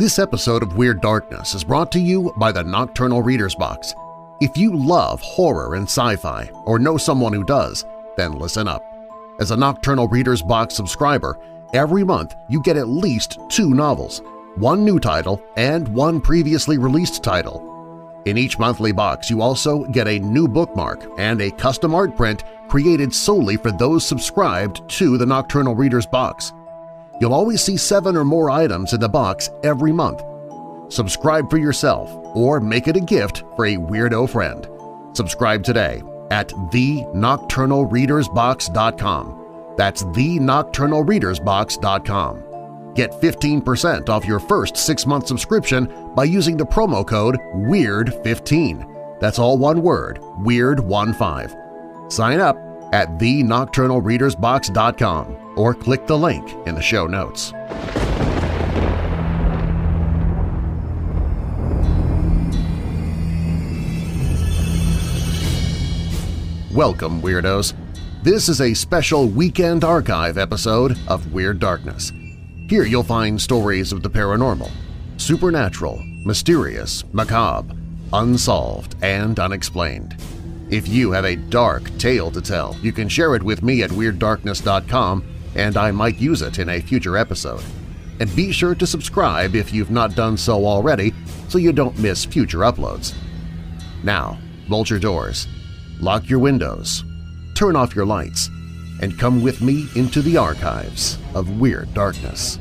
This episode of Weird Darkness is brought to you by the Nocturnal Reader's Box. If you love horror and sci-fi or know someone who does, then listen up. As a Nocturnal Reader's Box subscriber, every month you get at least two novels, one new title and one previously released title. In each monthly box you also get a new bookmark and a custom art print created solely for those subscribed to the Nocturnal Reader's Box. You'll always see seven or more items in the box every month. Subscribe for yourself or make it a gift for a weirdo friend. Subscribe today at thenocturnalreadersbox.com. That's thenocturnalreadersbox.com. Get 15% off your first six-month subscription by using the promo code WEIRD15. That's all one word, WEIRD15. Sign up at thenocturnalreadersbox.com or click the link in the show notes. Welcome, Weirdos! This is a special Weekend Archive episode of Weird Darkness. Here you'll find stories of the paranormal, supernatural, mysterious, macabre, unsolved, and unexplained. If you have a dark tale to tell, you can share it with me at WeirdDarkness.com and I might use it in a future episode. And be sure to subscribe if you've not done so already so you don't miss future uploads. Now, bolt your doors, lock your windows, turn off your lights, and come with me into the archives of Weird Darkness.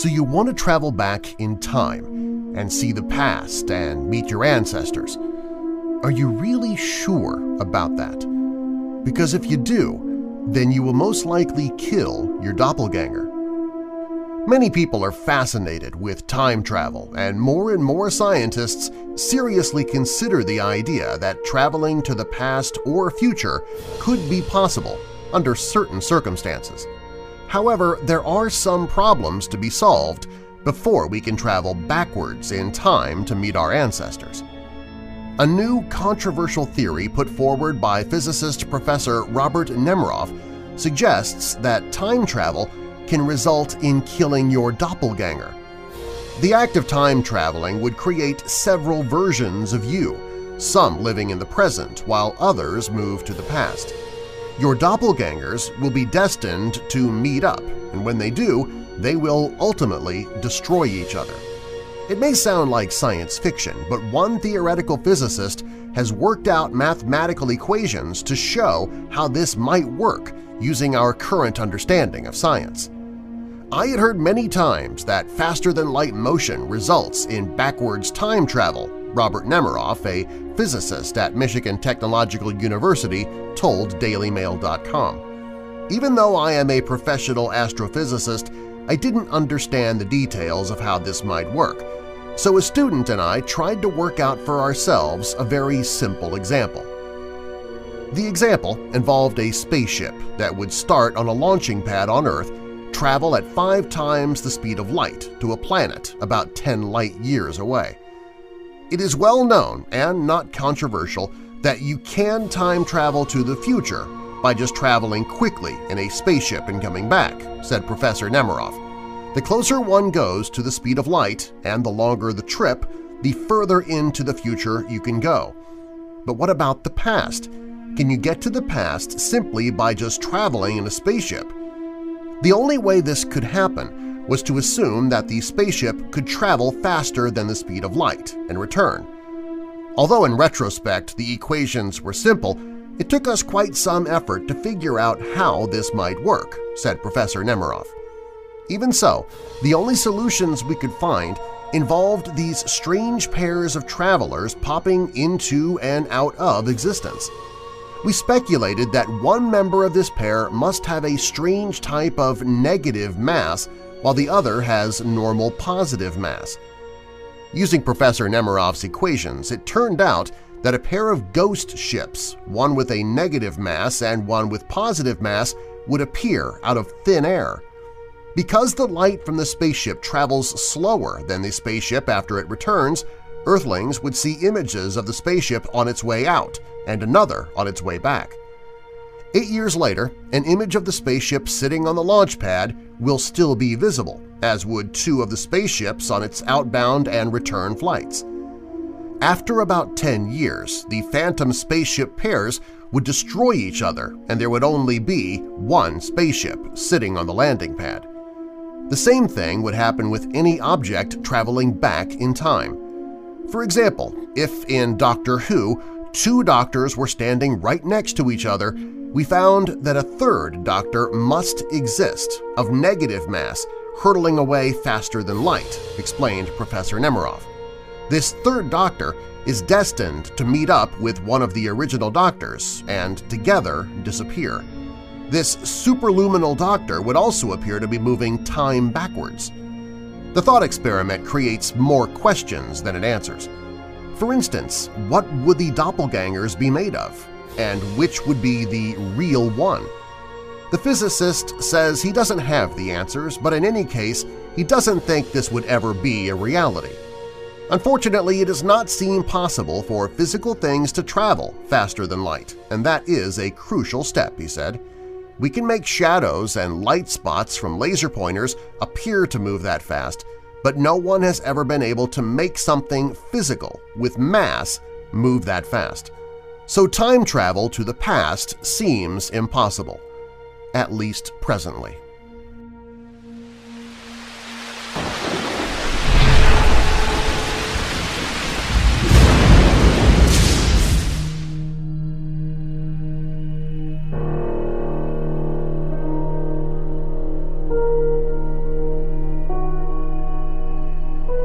So you want to travel back in time and see the past and meet your ancestors. Are you really sure about that? Because if you do, then you will most likely kill your doppelganger. Many people are fascinated with time travel, and more and more scientists seriously consider the idea that traveling to the past or future could be possible under certain circumstances. However, there are some problems to be solved before we can travel backwards in time to meet our ancestors. A new controversial theory put forward by physicist Professor Robert Nemiroff suggests that time travel can result in killing your doppelganger. The act of time traveling would create several versions of you, some living in the present while others move to the past. Your doppelgangers will be destined to meet up, and when they do, they will ultimately destroy each other. It may sound like science fiction, but one theoretical physicist has worked out mathematical equations to show how this might work using our current understanding of science. I had heard many times that faster-than-light motion results in backwards time travel Robert Nemiroff, a physicist at Michigan Technological University, told DailyMail.com. Even though I am a professional astrophysicist, I didn't understand the details of how this might work, so a student and I tried to work out for ourselves a very simple example. The example involved a spaceship that would start on a launching pad on Earth, travel at five times the speed of light to a planet about 10 light-years away. It is well known and not controversial that you can time travel to the future by just traveling quickly in a spaceship and coming back, said Professor Nemiroff. The closer one goes to the speed of light and the longer the trip, the further into the future you can go. But what about the past? Can you get to the past simply by just traveling in a spaceship? The only way this could happen was to assume that the spaceship could travel faster than the speed of light and return. Although in retrospect the equations were simple, it took us quite some effort to figure out how this might work, said Professor Nemiroff. Even so, the only solutions we could find involved these strange pairs of travelers popping into and out of existence. We speculated that one member of this pair must have a strange type of negative mass while the other has normal positive mass. Using Professor Nemiroff's equations, it turned out that a pair of ghost ships, one with a negative mass and one with positive mass, would appear out of thin air. Because the light from the spaceship travels slower than the spaceship after it returns, Earthlings would see images of the spaceship on its way out and another on its way back. Eight years later, an image of the spaceship sitting on the launch pad will still be visible, as would two of the spaceships on its outbound and return flights. After about 10 years, the Phantom spaceship pairs would destroy each other and there would only be one spaceship sitting on the landing pad. The same thing would happen with any object traveling back in time. For example, if in Doctor Who two doctors were standing right next to each other, we found that a third doctor must exist of negative mass hurtling away faster than light, explained Professor Nemiroff. This third doctor is destined to meet up with one of the original doctors and together disappear. This superluminal doctor would also appear to be moving time backwards. The thought experiment creates more questions than it answers. For instance, what would the doppelgangers be made of? And which would be the real one? The physicist says he doesn't have the answers, but in any case, he doesn't think this would ever be a reality. Unfortunately, it does not seem possible for physical things to travel faster than light, and that is a crucial step, he said. We can make shadows and light spots from laser pointers appear to move that fast, but no one has ever been able to make something physical with mass move that fast. So time travel to the past seems impossible, at least presently.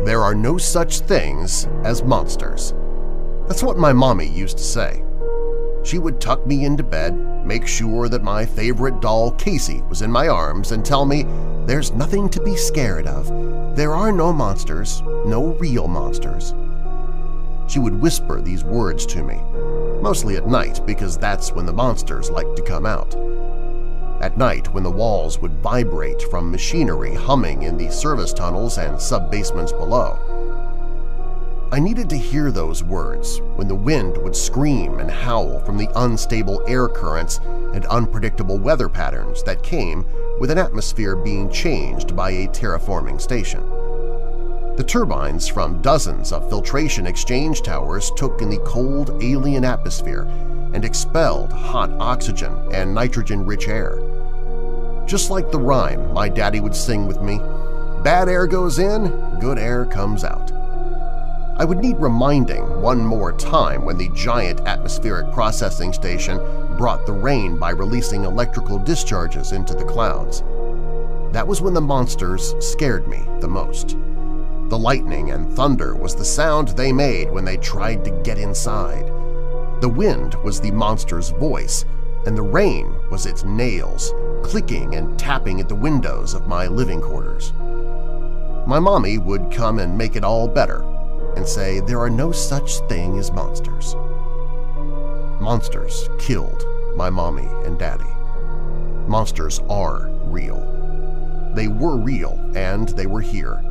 there are no such things as monsters. That's what my mommy used to say. She would tuck me into bed, make sure that my favorite doll Casey was in my arms, and tell me there's nothing to be scared of. There are no monsters, no real monsters. She would whisper these words to me, mostly at night because that's when the monsters like to come out at night when the walls would vibrate from machinery humming in the service tunnels and sub-basements below. I needed to hear those words when the wind would scream and howl from the unstable air currents and unpredictable weather patterns that came with an atmosphere being changed by a terraforming station. The turbines from dozens of filtration exchange towers took in the cold alien atmosphere and expelled hot oxygen and nitrogen-rich air. Just like the rhyme my daddy would sing with me, bad air goes in, good air comes out. I would need reminding one more time when the giant atmospheric processing station brought the rain by releasing electrical discharges into the clouds. That was when the monsters scared me the most. The lightning and thunder was the sound they made when they tried to get inside. The wind was the monster's voice, and the rain was its nails, clicking and tapping at the windows of my living quarters. My mommy would come and make it all better and say there are no such thing as monsters. Monsters killed my mommy and daddy. Monsters are real. They were real and they were here.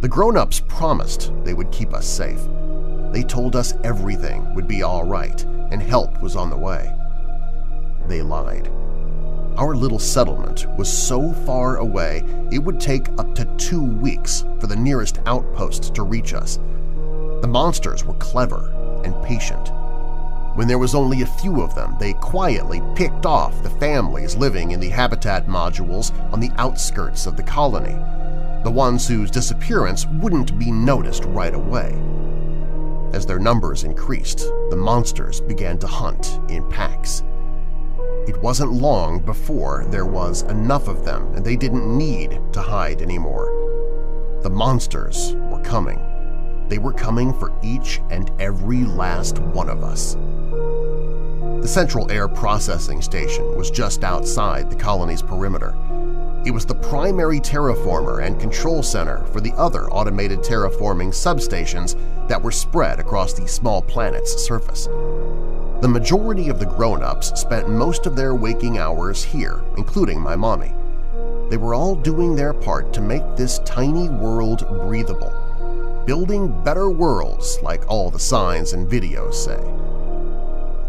The grown-ups promised they would keep us safe. They told us everything would be all right and help was on the way they lied. Our little settlement was so far away it would take up to two weeks for the nearest outpost to reach us. The monsters were clever and patient. When there was only a few of them, they quietly picked off the families living in the habitat modules on the outskirts of the colony, the ones whose disappearance wouldn't be noticed right away. As their numbers increased, the monsters began to hunt in packs. It wasn't long before there was enough of them and they didn't need to hide anymore. The monsters were coming. They were coming for each and every last one of us. The Central Air Processing Station was just outside the colony's perimeter. It was the primary terraformer and control center for the other automated terraforming substations that were spread across the small planet's surface. The majority of the grown-ups spent most of their waking hours here, including my mommy. They were all doing their part to make this tiny world breathable, building better worlds like all the signs and videos say.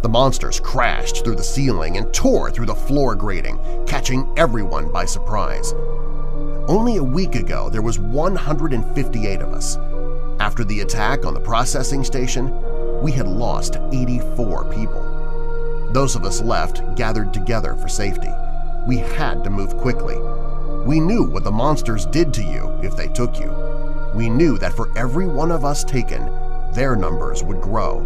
The monsters crashed through the ceiling and tore through the floor grating, catching everyone by surprise. Only a week ago there was 158 of us. After the attack on the processing station, we had lost 84 people. Those of us left gathered together for safety. We had to move quickly. We knew what the monsters did to you if they took you. We knew that for every one of us taken, their numbers would grow.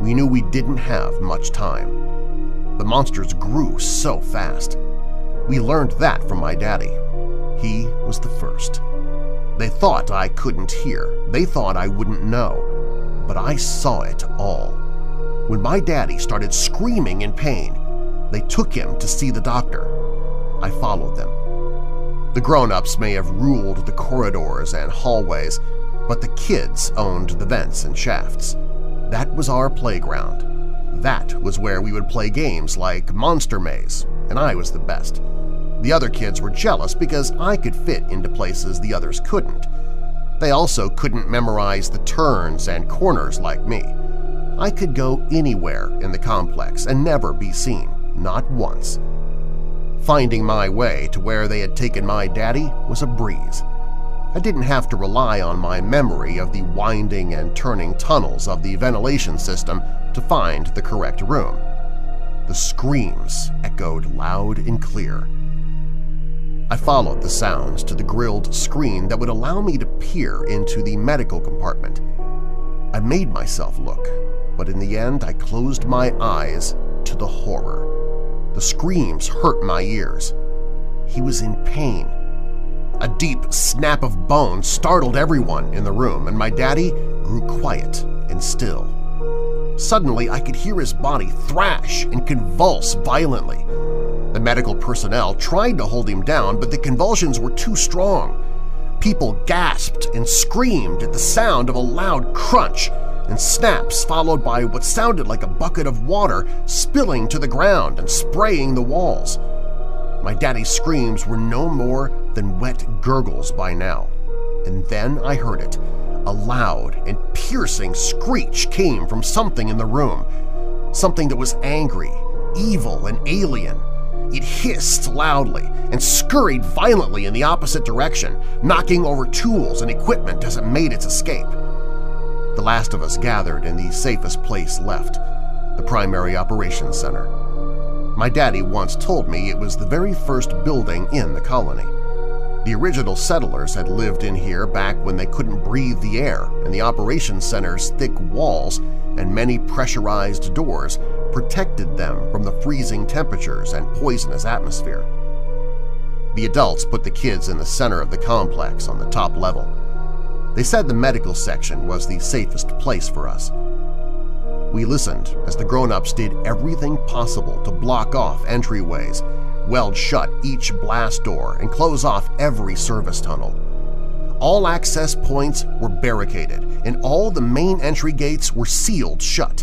We knew we didn't have much time. The monsters grew so fast. We learned that from my daddy. He was the first. They thought I couldn't hear. They thought I wouldn't know. But I saw it all. When my daddy started screaming in pain, they took him to see the doctor. I followed them. The grown-ups may have ruled the corridors and hallways, but the kids owned the vents and shafts. That was our playground. That was where we would play games like Monster Maze, and I was the best. The other kids were jealous because I could fit into places the others couldn't. They also couldn't memorize the turns and corners like me. I could go anywhere in the complex and never be seen, not once. Finding my way to where they had taken my daddy was a breeze. I didn't have to rely on my memory of the winding and turning tunnels of the ventilation system to find the correct room. The screams echoed loud and clear. I followed the sounds to the grilled screen that would allow me to peer into the medical compartment. I made myself look, but in the end I closed my eyes to the horror. The screams hurt my ears. He was in pain. A deep snap of bone startled everyone in the room, and my daddy grew quiet and still. Suddenly, I could hear his body thrash and convulse violently. The medical personnel tried to hold him down, but the convulsions were too strong. People gasped and screamed at the sound of a loud crunch and snaps followed by what sounded like a bucket of water spilling to the ground and spraying the walls. My daddy's screams were no more than wet gurgles by now. And then I heard it. A loud and piercing screech came from something in the room, something that was angry, evil, and alien. It hissed loudly and scurried violently in the opposite direction, knocking over tools and equipment as it made its escape. The last of us gathered in the safest place left, the primary operations center. My daddy once told me it was the very first building in the colony. The original settlers had lived in here back when they couldn't breathe the air, and the operations center's thick walls and many pressurized doors protected them from the freezing temperatures and poisonous atmosphere. The adults put the kids in the center of the complex on the top level. They said the medical section was the safest place for us. We listened as the grown-ups did everything possible to block off entryways, weld shut each blast door, and close off every service tunnel. All access points were barricaded, and all the main entry gates were sealed shut.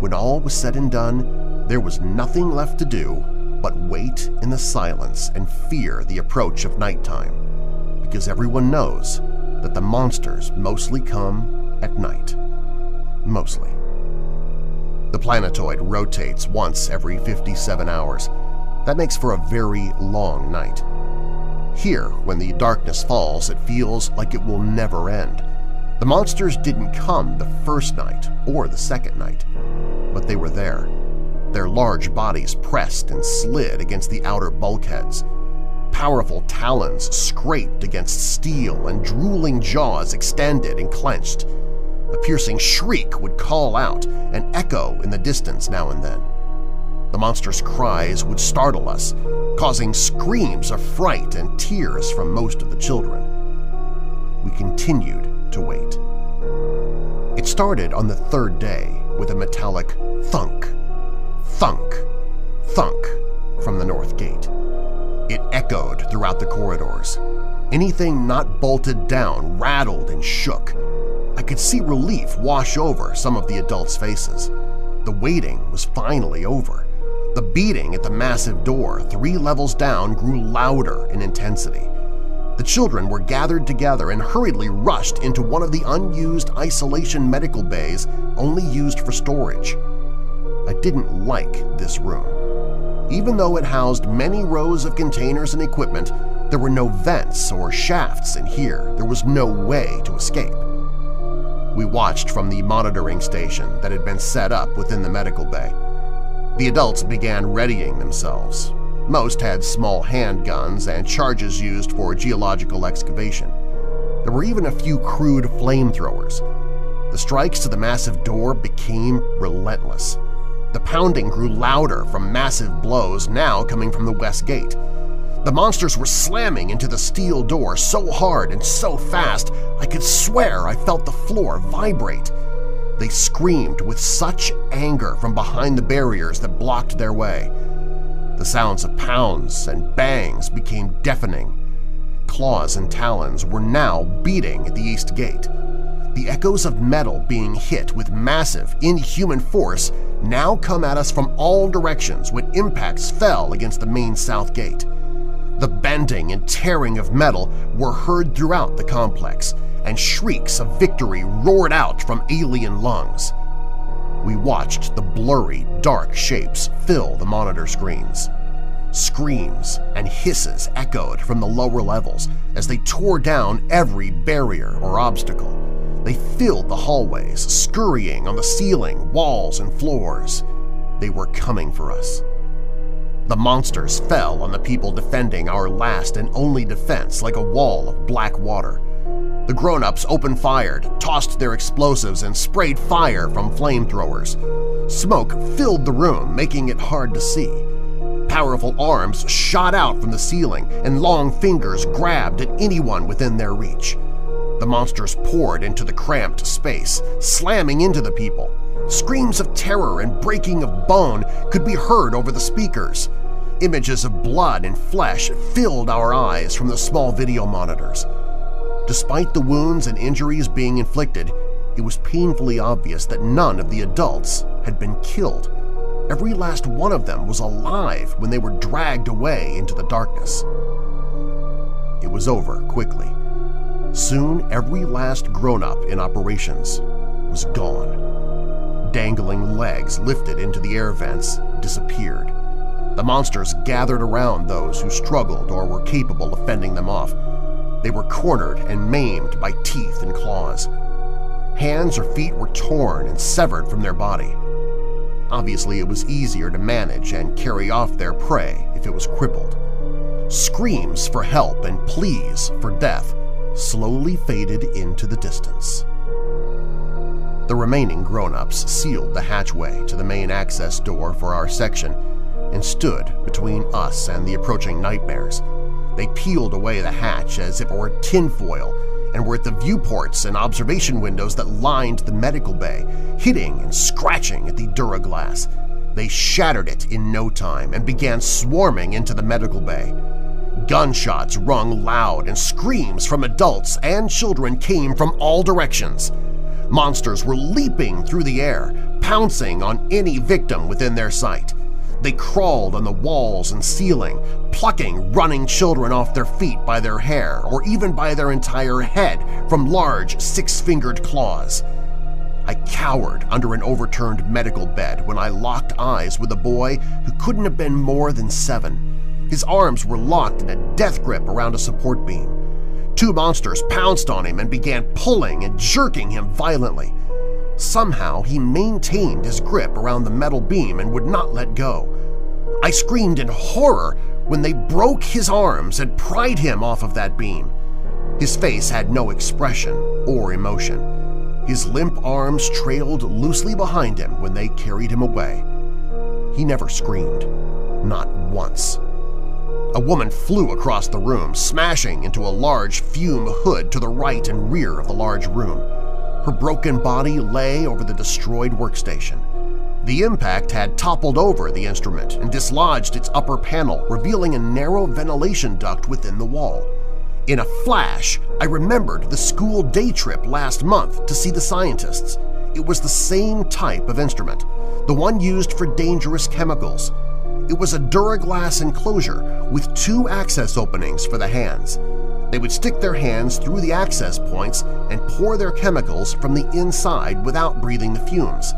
When all was said and done, there was nothing left to do but wait in the silence and fear the approach of nighttime, because everyone knows that the monsters mostly come at night. Mostly. The planetoid rotates once every 57 hours. That makes for a very long night. Here, when the darkness falls, it feels like it will never end. The monsters didn't come the first night or the second night, but they were there, their large bodies pressed and slid against the outer bulkheads. Powerful talons scraped against steel and drooling jaws extended and clenched. A piercing shriek would call out and echo in the distance now and then. The monster's cries would startle us, causing screams of fright and tears from most of the children. We continued to wait. It started on the third day with a metallic thunk, thunk, thunk from the north gate. It echoed throughout the corridors. Anything not bolted down rattled and shook. I could see relief wash over some of the adults' faces. The waiting was finally over. The beating at the massive door three levels down grew louder in intensity. The children were gathered together and hurriedly rushed into one of the unused isolation medical bays only used for storage. I didn't like this room. Even though it housed many rows of containers and equipment, there were no vents or shafts in here. There was no way to escape. We watched from the monitoring station that had been set up within the medical bay. The adults began readying themselves. Most had small handguns and charges used for geological excavation. There were even a few crude flamethrowers. The strikes to the massive door became relentless. The pounding grew louder from massive blows now coming from the west gate. The monsters were slamming into the steel door so hard and so fast I could swear I felt the floor vibrate. They screamed with such anger from behind the barriers that blocked their way. The sounds of pounds and bangs became deafening. Claws and talons were now beating at the east gate. The echoes of metal being hit with massive, inhuman force now come at us from all directions when impacts fell against the main south gate. The bending and tearing of metal were heard throughout the complex, and shrieks of victory roared out from alien lungs. We watched the blurry, dark shapes fill the monitor screens. Screams and hisses echoed from the lower levels as they tore down every barrier or obstacle. They filled the hallways, scurrying on the ceiling, walls, and floors. They were coming for us. The monsters fell on the people defending our last and only defense like a wall of black water. The grown-ups opened fired, tossed their explosives, and sprayed fire from flamethrowers. Smoke filled the room, making it hard to see. Powerful arms shot out from the ceiling, and long fingers grabbed at anyone within their reach. The monsters poured into the cramped space, slamming into the people. Screams of terror and breaking of bone could be heard over the speakers. Images of blood and flesh filled our eyes from the small video monitors. Despite the wounds and injuries being inflicted, it was painfully obvious that none of the adults had been killed. Every last one of them was alive when they were dragged away into the darkness. It was over quickly. Soon every last grown-up in operations was gone. Dangling legs lifted into the air vents disappeared. The monsters gathered around those who struggled or were capable of fending them off, they were cornered and maimed by teeth and claws. Hands or feet were torn and severed from their body. Obviously, it was easier to manage and carry off their prey if it was crippled. Screams for help and pleas for death slowly faded into the distance. The remaining grown-ups sealed the hatchway to the main access door for our section and stood between us and the approaching nightmares, they peeled away the hatch as if it were tinfoil and were at the viewports and observation windows that lined the medical bay, hitting and scratching at the Duraglass. They shattered it in no time and began swarming into the medical bay. Gunshots rung loud and screams from adults and children came from all directions. Monsters were leaping through the air, pouncing on any victim within their sight. They crawled on the walls and ceiling, plucking running children off their feet by their hair or even by their entire head from large six-fingered claws. I cowered under an overturned medical bed when I locked eyes with a boy who couldn't have been more than seven. His arms were locked in a death grip around a support beam. Two monsters pounced on him and began pulling and jerking him violently. Somehow he maintained his grip around the metal beam and would not let go. I screamed in horror when they broke his arms and pried him off of that beam. His face had no expression or emotion. His limp arms trailed loosely behind him when they carried him away. He never screamed, not once. A woman flew across the room, smashing into a large fume hood to the right and rear of the large room. Her broken body lay over the destroyed workstation. The impact had toppled over the instrument and dislodged its upper panel, revealing a narrow ventilation duct within the wall. In a flash, I remembered the school day trip last month to see the scientists. It was the same type of instrument, the one used for dangerous chemicals. It was a Duraglass enclosure with two access openings for the hands. They would stick their hands through the access points and pour their chemicals from the inside without breathing the fumes.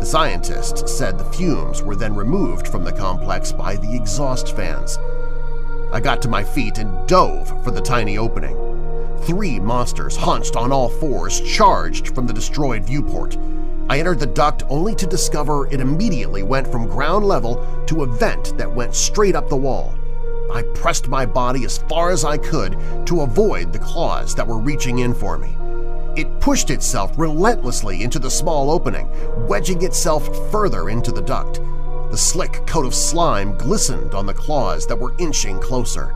The scientists said the fumes were then removed from the complex by the exhaust fans. I got to my feet and dove for the tiny opening. Three monsters hunched on all fours charged from the destroyed viewport. I entered the duct only to discover it immediately went from ground level to a vent that went straight up the wall. I pressed my body as far as I could to avoid the claws that were reaching in for me. It pushed itself relentlessly into the small opening, wedging itself further into the duct. The slick coat of slime glistened on the claws that were inching closer.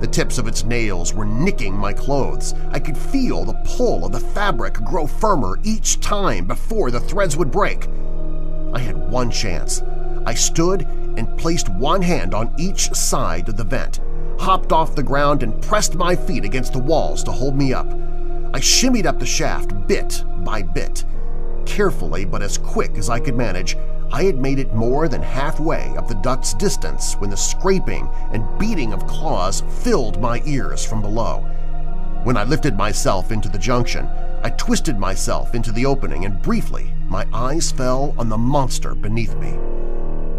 The tips of its nails were nicking my clothes. I could feel the pull of the fabric grow firmer each time before the threads would break. I had one chance. I stood and placed one hand on each side of the vent, hopped off the ground and pressed my feet against the walls to hold me up. I shimmied up the shaft bit by bit. Carefully but as quick as I could manage, I had made it more than halfway up the duct's distance when the scraping and beating of claws filled my ears from below. When I lifted myself into the junction, I twisted myself into the opening and briefly my eyes fell on the monster beneath me.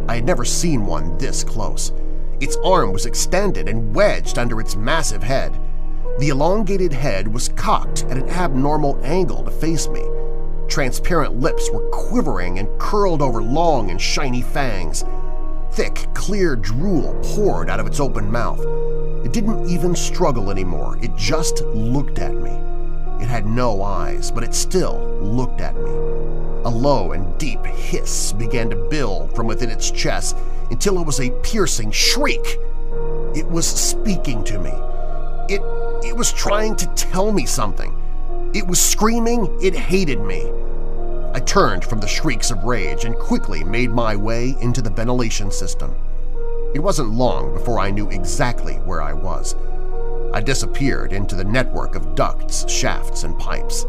I had never seen one this close. Its arm was extended and wedged under its massive head. The elongated head was cocked at an abnormal angle to face me. Transparent lips were quivering and curled over long and shiny fangs. Thick, clear drool poured out of its open mouth. It didn't even struggle anymore, it just looked at me. It had no eyes, but it still looked at me. A low and deep hiss began to build from within its chest until it was a piercing shriek. It was speaking to me. It, it was trying to tell me something. It was screaming it hated me. I turned from the shrieks of rage and quickly made my way into the ventilation system. It wasn't long before I knew exactly where I was. I disappeared into the network of ducts, shafts, and pipes,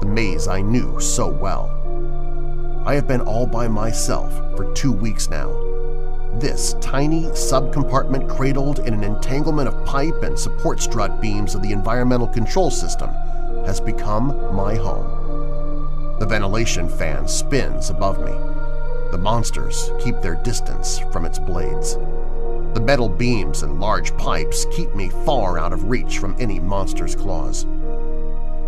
the maze I knew so well. I have been all by myself for two weeks now. This tiny subcompartment cradled in an entanglement of pipe and support strut beams of the environmental control system has become my home. The ventilation fan spins above me. The monsters keep their distance from its blades. The metal beams and large pipes keep me far out of reach from any monster's claws.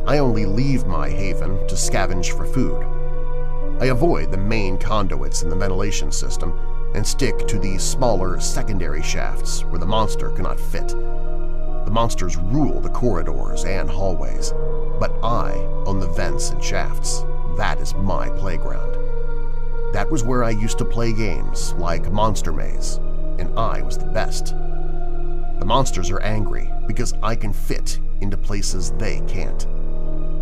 I only leave my haven to scavenge for food. I avoid the main conduits in the ventilation system and stick to the smaller secondary shafts where the monster cannot fit. The monsters rule the corridors and hallways, but I own the vents and shafts. That is my playground. That was where I used to play games like Monster Maze, and I was the best. The monsters are angry because I can fit into places they can't.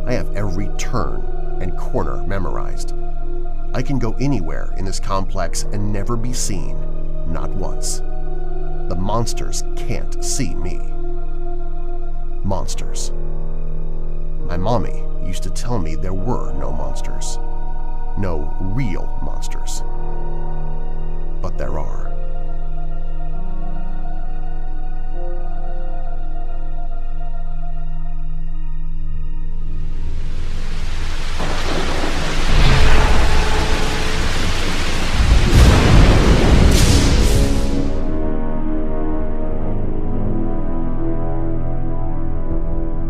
I have every turn and corner memorized. I can go anywhere in this complex and never be seen, not once. The monsters can't see me monsters. My mommy used to tell me there were no monsters. No real monsters. But there are.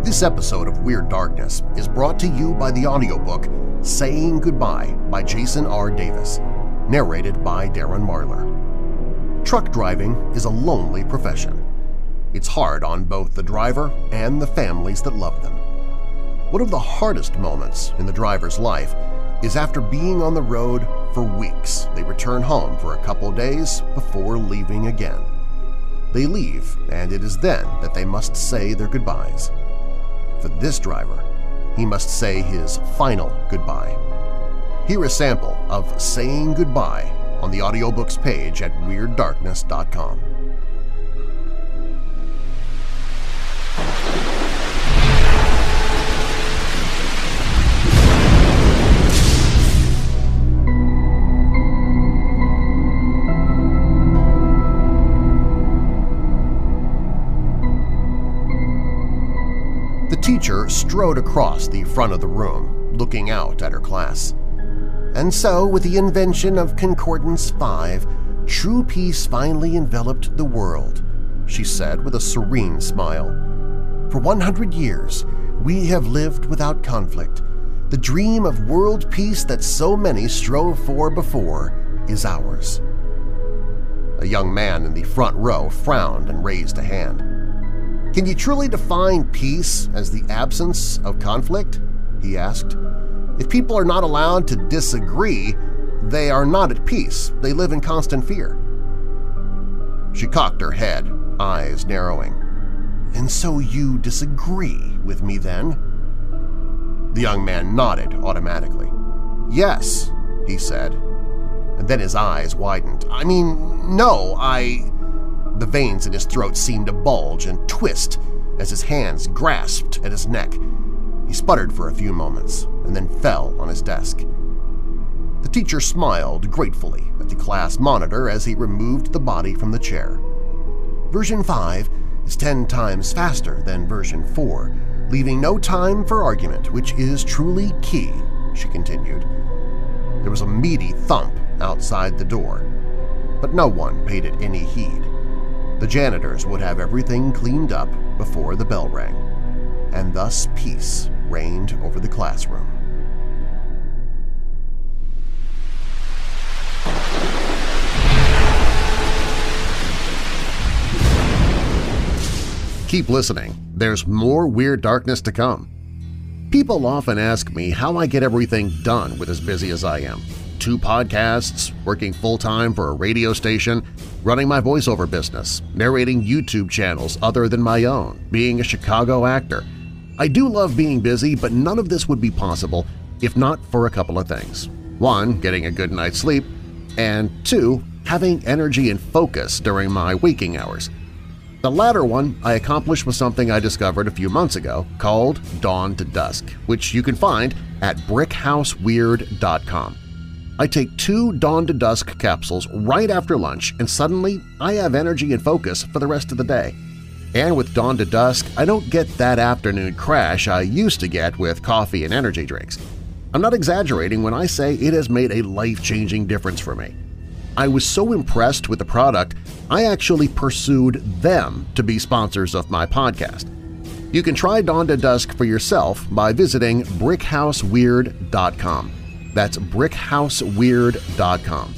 This episode of Weird Darkness is brought to you by the audiobook Saying Goodbye by Jason R. Davis, narrated by Darren Marlar. Truck driving is a lonely profession. It's hard on both the driver and the families that love them. One of the hardest moments in the driver's life is after being on the road for weeks, they return home for a couple days before leaving again. They leave, and it is then that they must say their goodbyes. For this driver, he must say his final goodbye. Hear a sample of Saying Goodbye on the audiobooks page at WeirdDarkness.com. teacher strode across the front of the room, looking out at her class. And so, with the invention of Concordance 5, true peace finally enveloped the world, she said with a serene smile. For 100 years, we have lived without conflict. The dream of world peace that so many strove for before is ours. A young man in the front row frowned and raised a hand. Can you truly define peace as the absence of conflict? he asked. If people are not allowed to disagree, they are not at peace. They live in constant fear. She cocked her head, eyes narrowing. And so you disagree with me then? The young man nodded automatically. Yes, he said, and then his eyes widened. I mean, no, I… The veins in his throat seemed to bulge and twist as his hands grasped at his neck. He sputtered for a few moments and then fell on his desk. The teacher smiled gratefully at the class monitor as he removed the body from the chair. Version 5 is 10 times faster than version 4, leaving no time for argument, which is truly key, she continued. There was a meaty thump outside the door, but no one paid it any heed. The janitors would have everything cleaned up before the bell rang, and thus peace reigned over the classroom. Keep listening. There's more Weird Darkness to come. People often ask me how I get everything done with as busy as I am. Two podcasts, working full-time for a radio station, running my voiceover business, narrating YouTube channels other than my own, being a Chicago actor. I do love being busy, but none of this would be possible if not for a couple of things. One, getting a good night's sleep, and two, having energy and focus during my waking hours. The latter one I accomplished with something I discovered a few months ago called Dawn to Dusk, which you can find at brickhouseweird.com. I take two Dawn to Dusk capsules right after lunch and suddenly I have energy and focus for the rest of the day. And with Dawn to Dusk, I don't get that afternoon crash I used to get with coffee and energy drinks. I'm not exaggerating when I say it has made a life-changing difference for me. I was so impressed with the product, I actually pursued them to be sponsors of my podcast. You can try Dawn to Dusk for yourself by visiting brickhouseweird.com. That's brickhouseweird.com.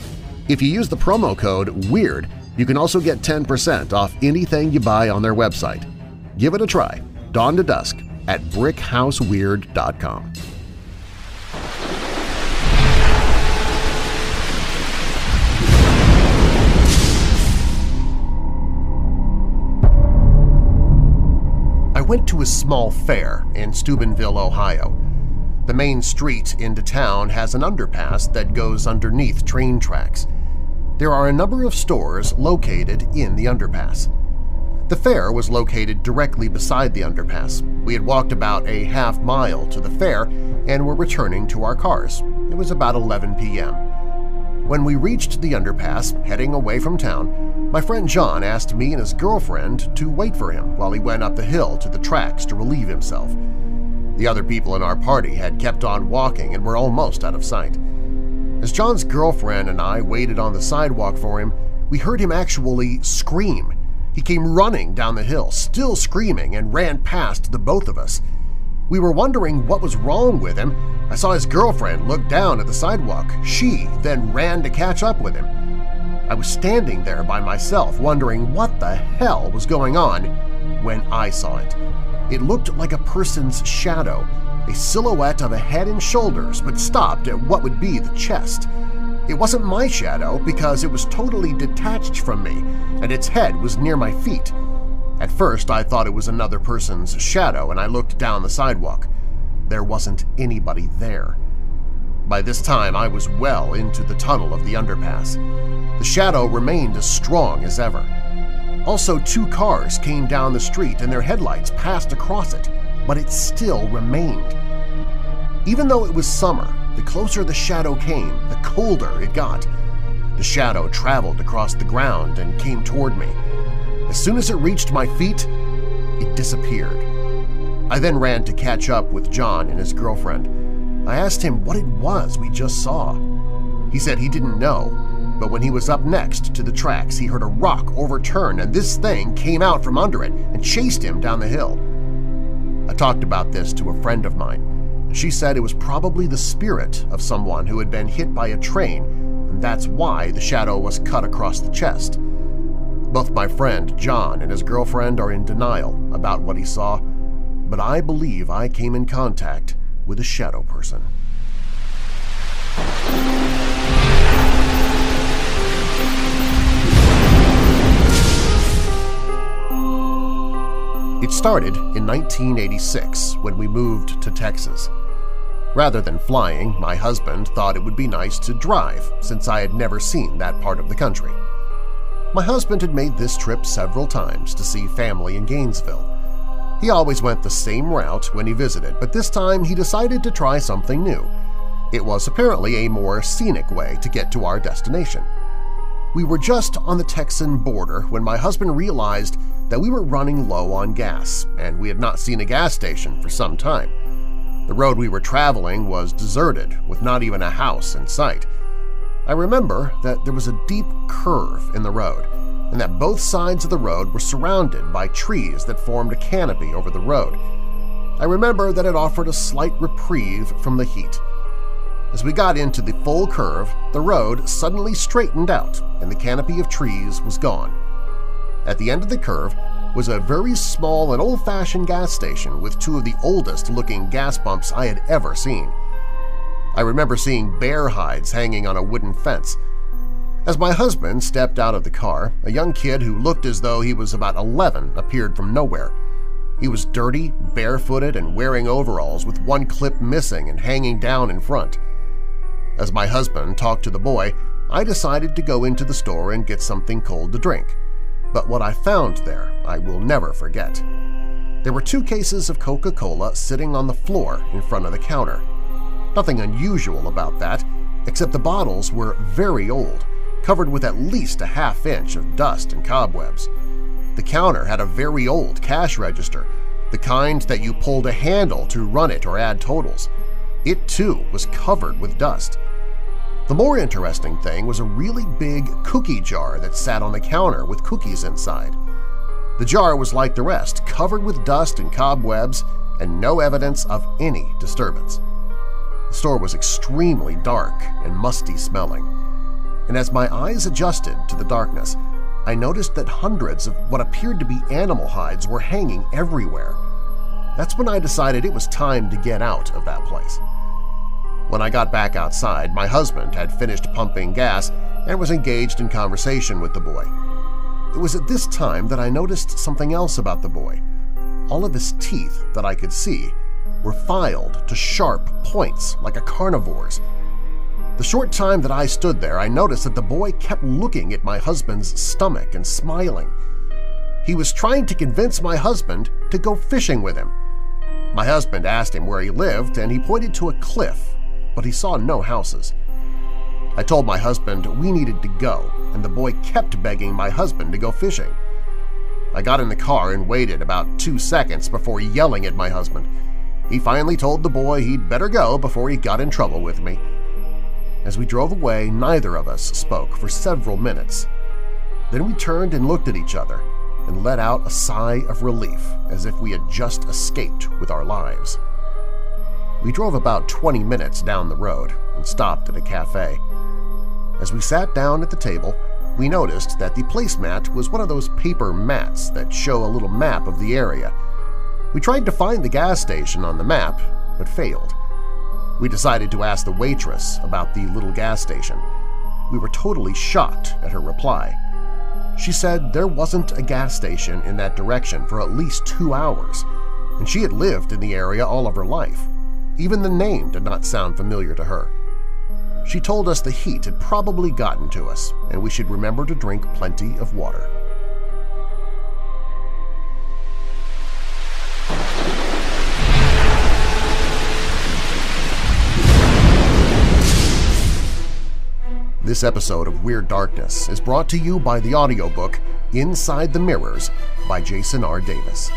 If you use the promo code WEIRD, you can also get 10% off anything you buy on their website. Give it a try. Dawn to Dusk at brickhouseweird.com. I went to a small fair in Steubenville, Ohio. The main street into town has an underpass that goes underneath train tracks. There are a number of stores located in the underpass. The fair was located directly beside the underpass. We had walked about a half mile to the fair and were returning to our cars. It was about 11 p.m. When we reached the underpass, heading away from town, my friend John asked me and his girlfriend to wait for him while he went up the hill to the tracks to relieve himself. The other people in our party had kept on walking and were almost out of sight. As John's girlfriend and I waited on the sidewalk for him, we heard him actually scream. He came running down the hill, still screaming, and ran past the both of us. We were wondering what was wrong with him. I saw his girlfriend look down at the sidewalk. She then ran to catch up with him. I was standing there by myself wondering what the hell was going on when I saw it. It looked like a person's shadow, a silhouette of a head and shoulders, but stopped at what would be the chest. It wasn't my shadow because it was totally detached from me, and its head was near my feet. At first, I thought it was another person's shadow and I looked down the sidewalk. There wasn't anybody there. By this time, I was well into the tunnel of the underpass. The shadow remained as strong as ever. Also, two cars came down the street and their headlights passed across it, but it still remained. Even though it was summer, the closer the shadow came, the colder it got. The shadow traveled across the ground and came toward me. As soon as it reached my feet, it disappeared. I then ran to catch up with John and his girlfriend. I asked him what it was we just saw. He said he didn't know, but when he was up next to the tracks, he heard a rock overturn and this thing came out from under it and chased him down the hill. I talked about this to a friend of mine. She said it was probably the spirit of someone who had been hit by a train, and that's why the shadow was cut across the chest. Both my friend John and his girlfriend are in denial about what he saw, but I believe I came in contact with a shadow person. It started in 1986 when we moved to Texas. Rather than flying, my husband thought it would be nice to drive since I had never seen that part of the country. My husband had made this trip several times to see family in Gainesville. He always went the same route when he visited, but this time he decided to try something new. It was apparently a more scenic way to get to our destination. We were just on the Texan border when my husband realized that we were running low on gas, and we had not seen a gas station for some time. The road we were traveling was deserted, with not even a house in sight. I remember that there was a deep curve in the road, and that both sides of the road were surrounded by trees that formed a canopy over the road. I remember that it offered a slight reprieve from the heat, as we got into the full curve, the road suddenly straightened out and the canopy of trees was gone. At the end of the curve was a very small and old-fashioned gas station with two of the oldest-looking gas pumps I had ever seen. I remember seeing bear hides hanging on a wooden fence. As my husband stepped out of the car, a young kid who looked as though he was about 11 appeared from nowhere. He was dirty, barefooted, and wearing overalls with one clip missing and hanging down in front. As my husband talked to the boy, I decided to go into the store and get something cold to drink. But what I found there I will never forget. There were two cases of Coca-Cola sitting on the floor in front of the counter. Nothing unusual about that, except the bottles were very old, covered with at least a half inch of dust and cobwebs. The counter had a very old cash register, the kind that you pulled a handle to run it or add totals. It too was covered with dust. The more interesting thing was a really big cookie jar that sat on the counter with cookies inside. The jar was like the rest, covered with dust and cobwebs and no evidence of any disturbance. The store was extremely dark and musty-smelling, and as my eyes adjusted to the darkness, I noticed that hundreds of what appeared to be animal hides were hanging everywhere. That's when I decided it was time to get out of that place. When I got back outside, my husband had finished pumping gas and was engaged in conversation with the boy. It was at this time that I noticed something else about the boy. All of his teeth that I could see were filed to sharp points like a carnivore's. The short time that I stood there, I noticed that the boy kept looking at my husband's stomach and smiling. He was trying to convince my husband to go fishing with him. My husband asked him where he lived, and he pointed to a cliff but he saw no houses. I told my husband we needed to go, and the boy kept begging my husband to go fishing. I got in the car and waited about two seconds before yelling at my husband. He finally told the boy he'd better go before he got in trouble with me. As we drove away, neither of us spoke for several minutes. Then we turned and looked at each other and let out a sigh of relief as if we had just escaped with our lives. We drove about 20 minutes down the road and stopped at a cafe. As we sat down at the table, we noticed that the placemat was one of those paper mats that show a little map of the area. We tried to find the gas station on the map, but failed. We decided to ask the waitress about the little gas station. We were totally shocked at her reply. She said there wasn't a gas station in that direction for at least two hours, and she had lived in the area all of her life. Even the name did not sound familiar to her. She told us the heat had probably gotten to us and we should remember to drink plenty of water. This episode of Weird Darkness is brought to you by the audiobook Inside the Mirrors by Jason R. Davis.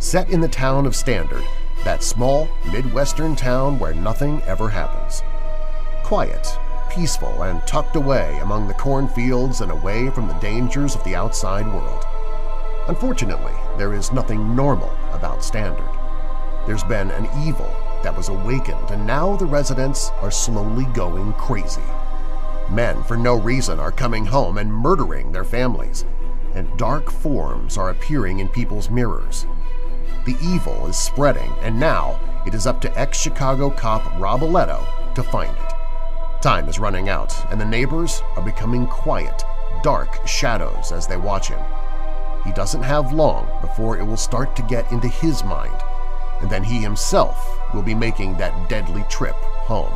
set in the town of Standard, that small Midwestern town where nothing ever happens. Quiet, peaceful, and tucked away among the cornfields and away from the dangers of the outside world. Unfortunately, there is nothing normal about Standard. There's been an evil that was awakened, and now the residents are slowly going crazy. Men for no reason are coming home and murdering their families, and dark forms are appearing in people's mirrors. The evil is spreading, and now it is up to ex-Chicago cop Rob Aletto to find it. Time is running out, and the neighbors are becoming quiet, dark shadows as they watch him. He doesn't have long before it will start to get into his mind, and then he himself will be making that deadly trip home.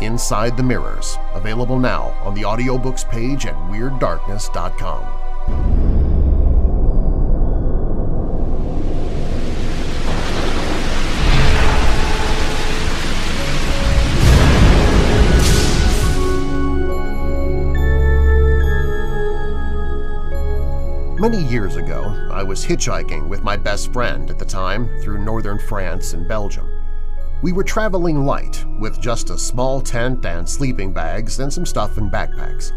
Inside the Mirrors, available now on the audiobooks page at WeirdDarkness.com. Many years ago, I was hitchhiking with my best friend at the time through northern France and Belgium. We were traveling light with just a small tent and sleeping bags and some stuff in backpacks.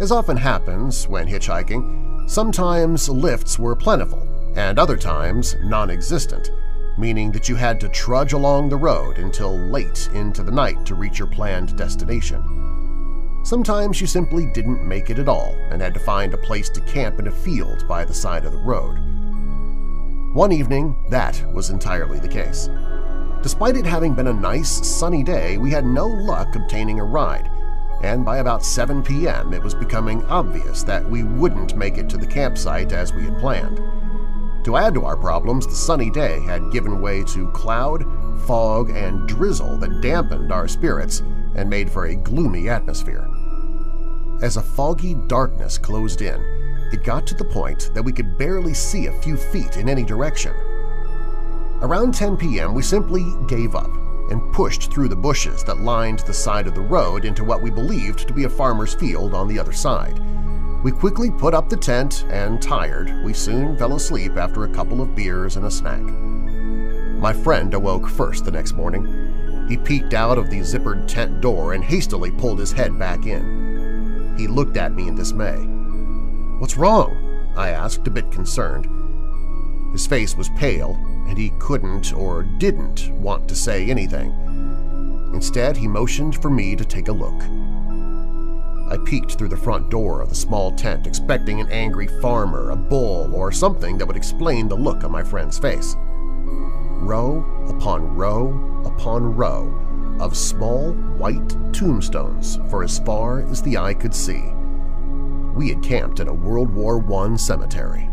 As often happens when hitchhiking, sometimes lifts were plentiful and other times non-existent, meaning that you had to trudge along the road until late into the night to reach your planned destination. Sometimes you simply didn't make it at all and had to find a place to camp in a field by the side of the road. One evening, that was entirely the case. Despite it having been a nice, sunny day, we had no luck obtaining a ride, and by about 7 p.m. it was becoming obvious that we wouldn't make it to the campsite as we had planned. To add to our problems, the sunny day had given way to cloud, fog, and drizzle that dampened our spirits and made for a gloomy atmosphere. As a foggy darkness closed in, it got to the point that we could barely see a few feet in any direction. Around 10 p.m., we simply gave up and pushed through the bushes that lined the side of the road into what we believed to be a farmer's field on the other side. We quickly put up the tent, and tired, we soon fell asleep after a couple of beers and a snack. My friend awoke first the next morning he peeked out of the zippered tent door and hastily pulled his head back in. He looked at me in dismay. "'What's wrong?' I asked, a bit concerned. His face was pale, and he couldn't or didn't want to say anything. Instead, he motioned for me to take a look. I peeked through the front door of the small tent expecting an angry farmer, a bull, or something that would explain the look on my friend's face. Row upon row upon row of small white tombstones for as far as the eye could see. We had camped in a World War I cemetery.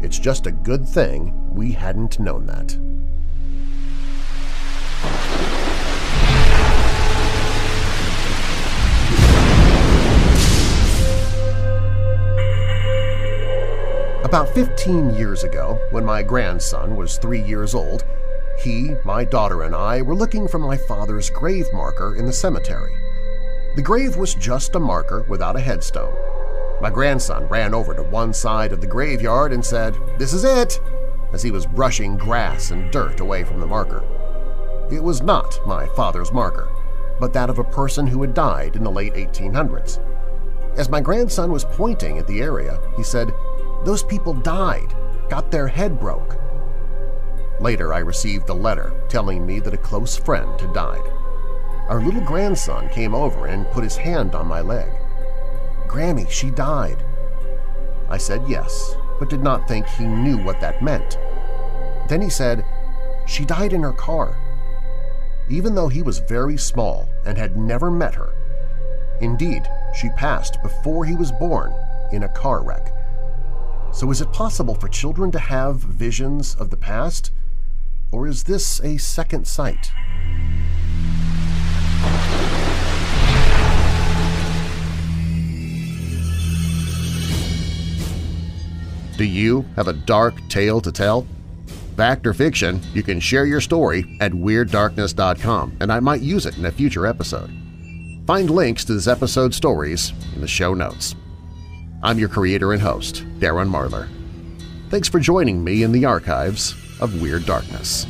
It's just a good thing we hadn't known that. About 15 years ago, when my grandson was three years old, he, my daughter, and I were looking for my father's grave marker in the cemetery. The grave was just a marker without a headstone. My grandson ran over to one side of the graveyard and said, "'This is it!' as he was brushing grass and dirt away from the marker. It was not my father's marker, but that of a person who had died in the late 1800s. As my grandson was pointing at the area, he said, "'Those people died, got their head broke, Later, I received a letter telling me that a close friend had died. Our little grandson came over and put his hand on my leg. Grammy, she died. I said yes, but did not think he knew what that meant. Then he said, she died in her car. Even though he was very small and had never met her. Indeed, she passed before he was born in a car wreck. So is it possible for children to have visions of the past? Or is this a second sight? Do you have a dark tale to tell? Fact or fiction, you can share your story at WeirdDarkness.com and I might use it in a future episode. Find links to this episode's stories in the show notes. I'm your creator and host, Darren Marlar. Thanks for joining me in the archives of Weird Darkness.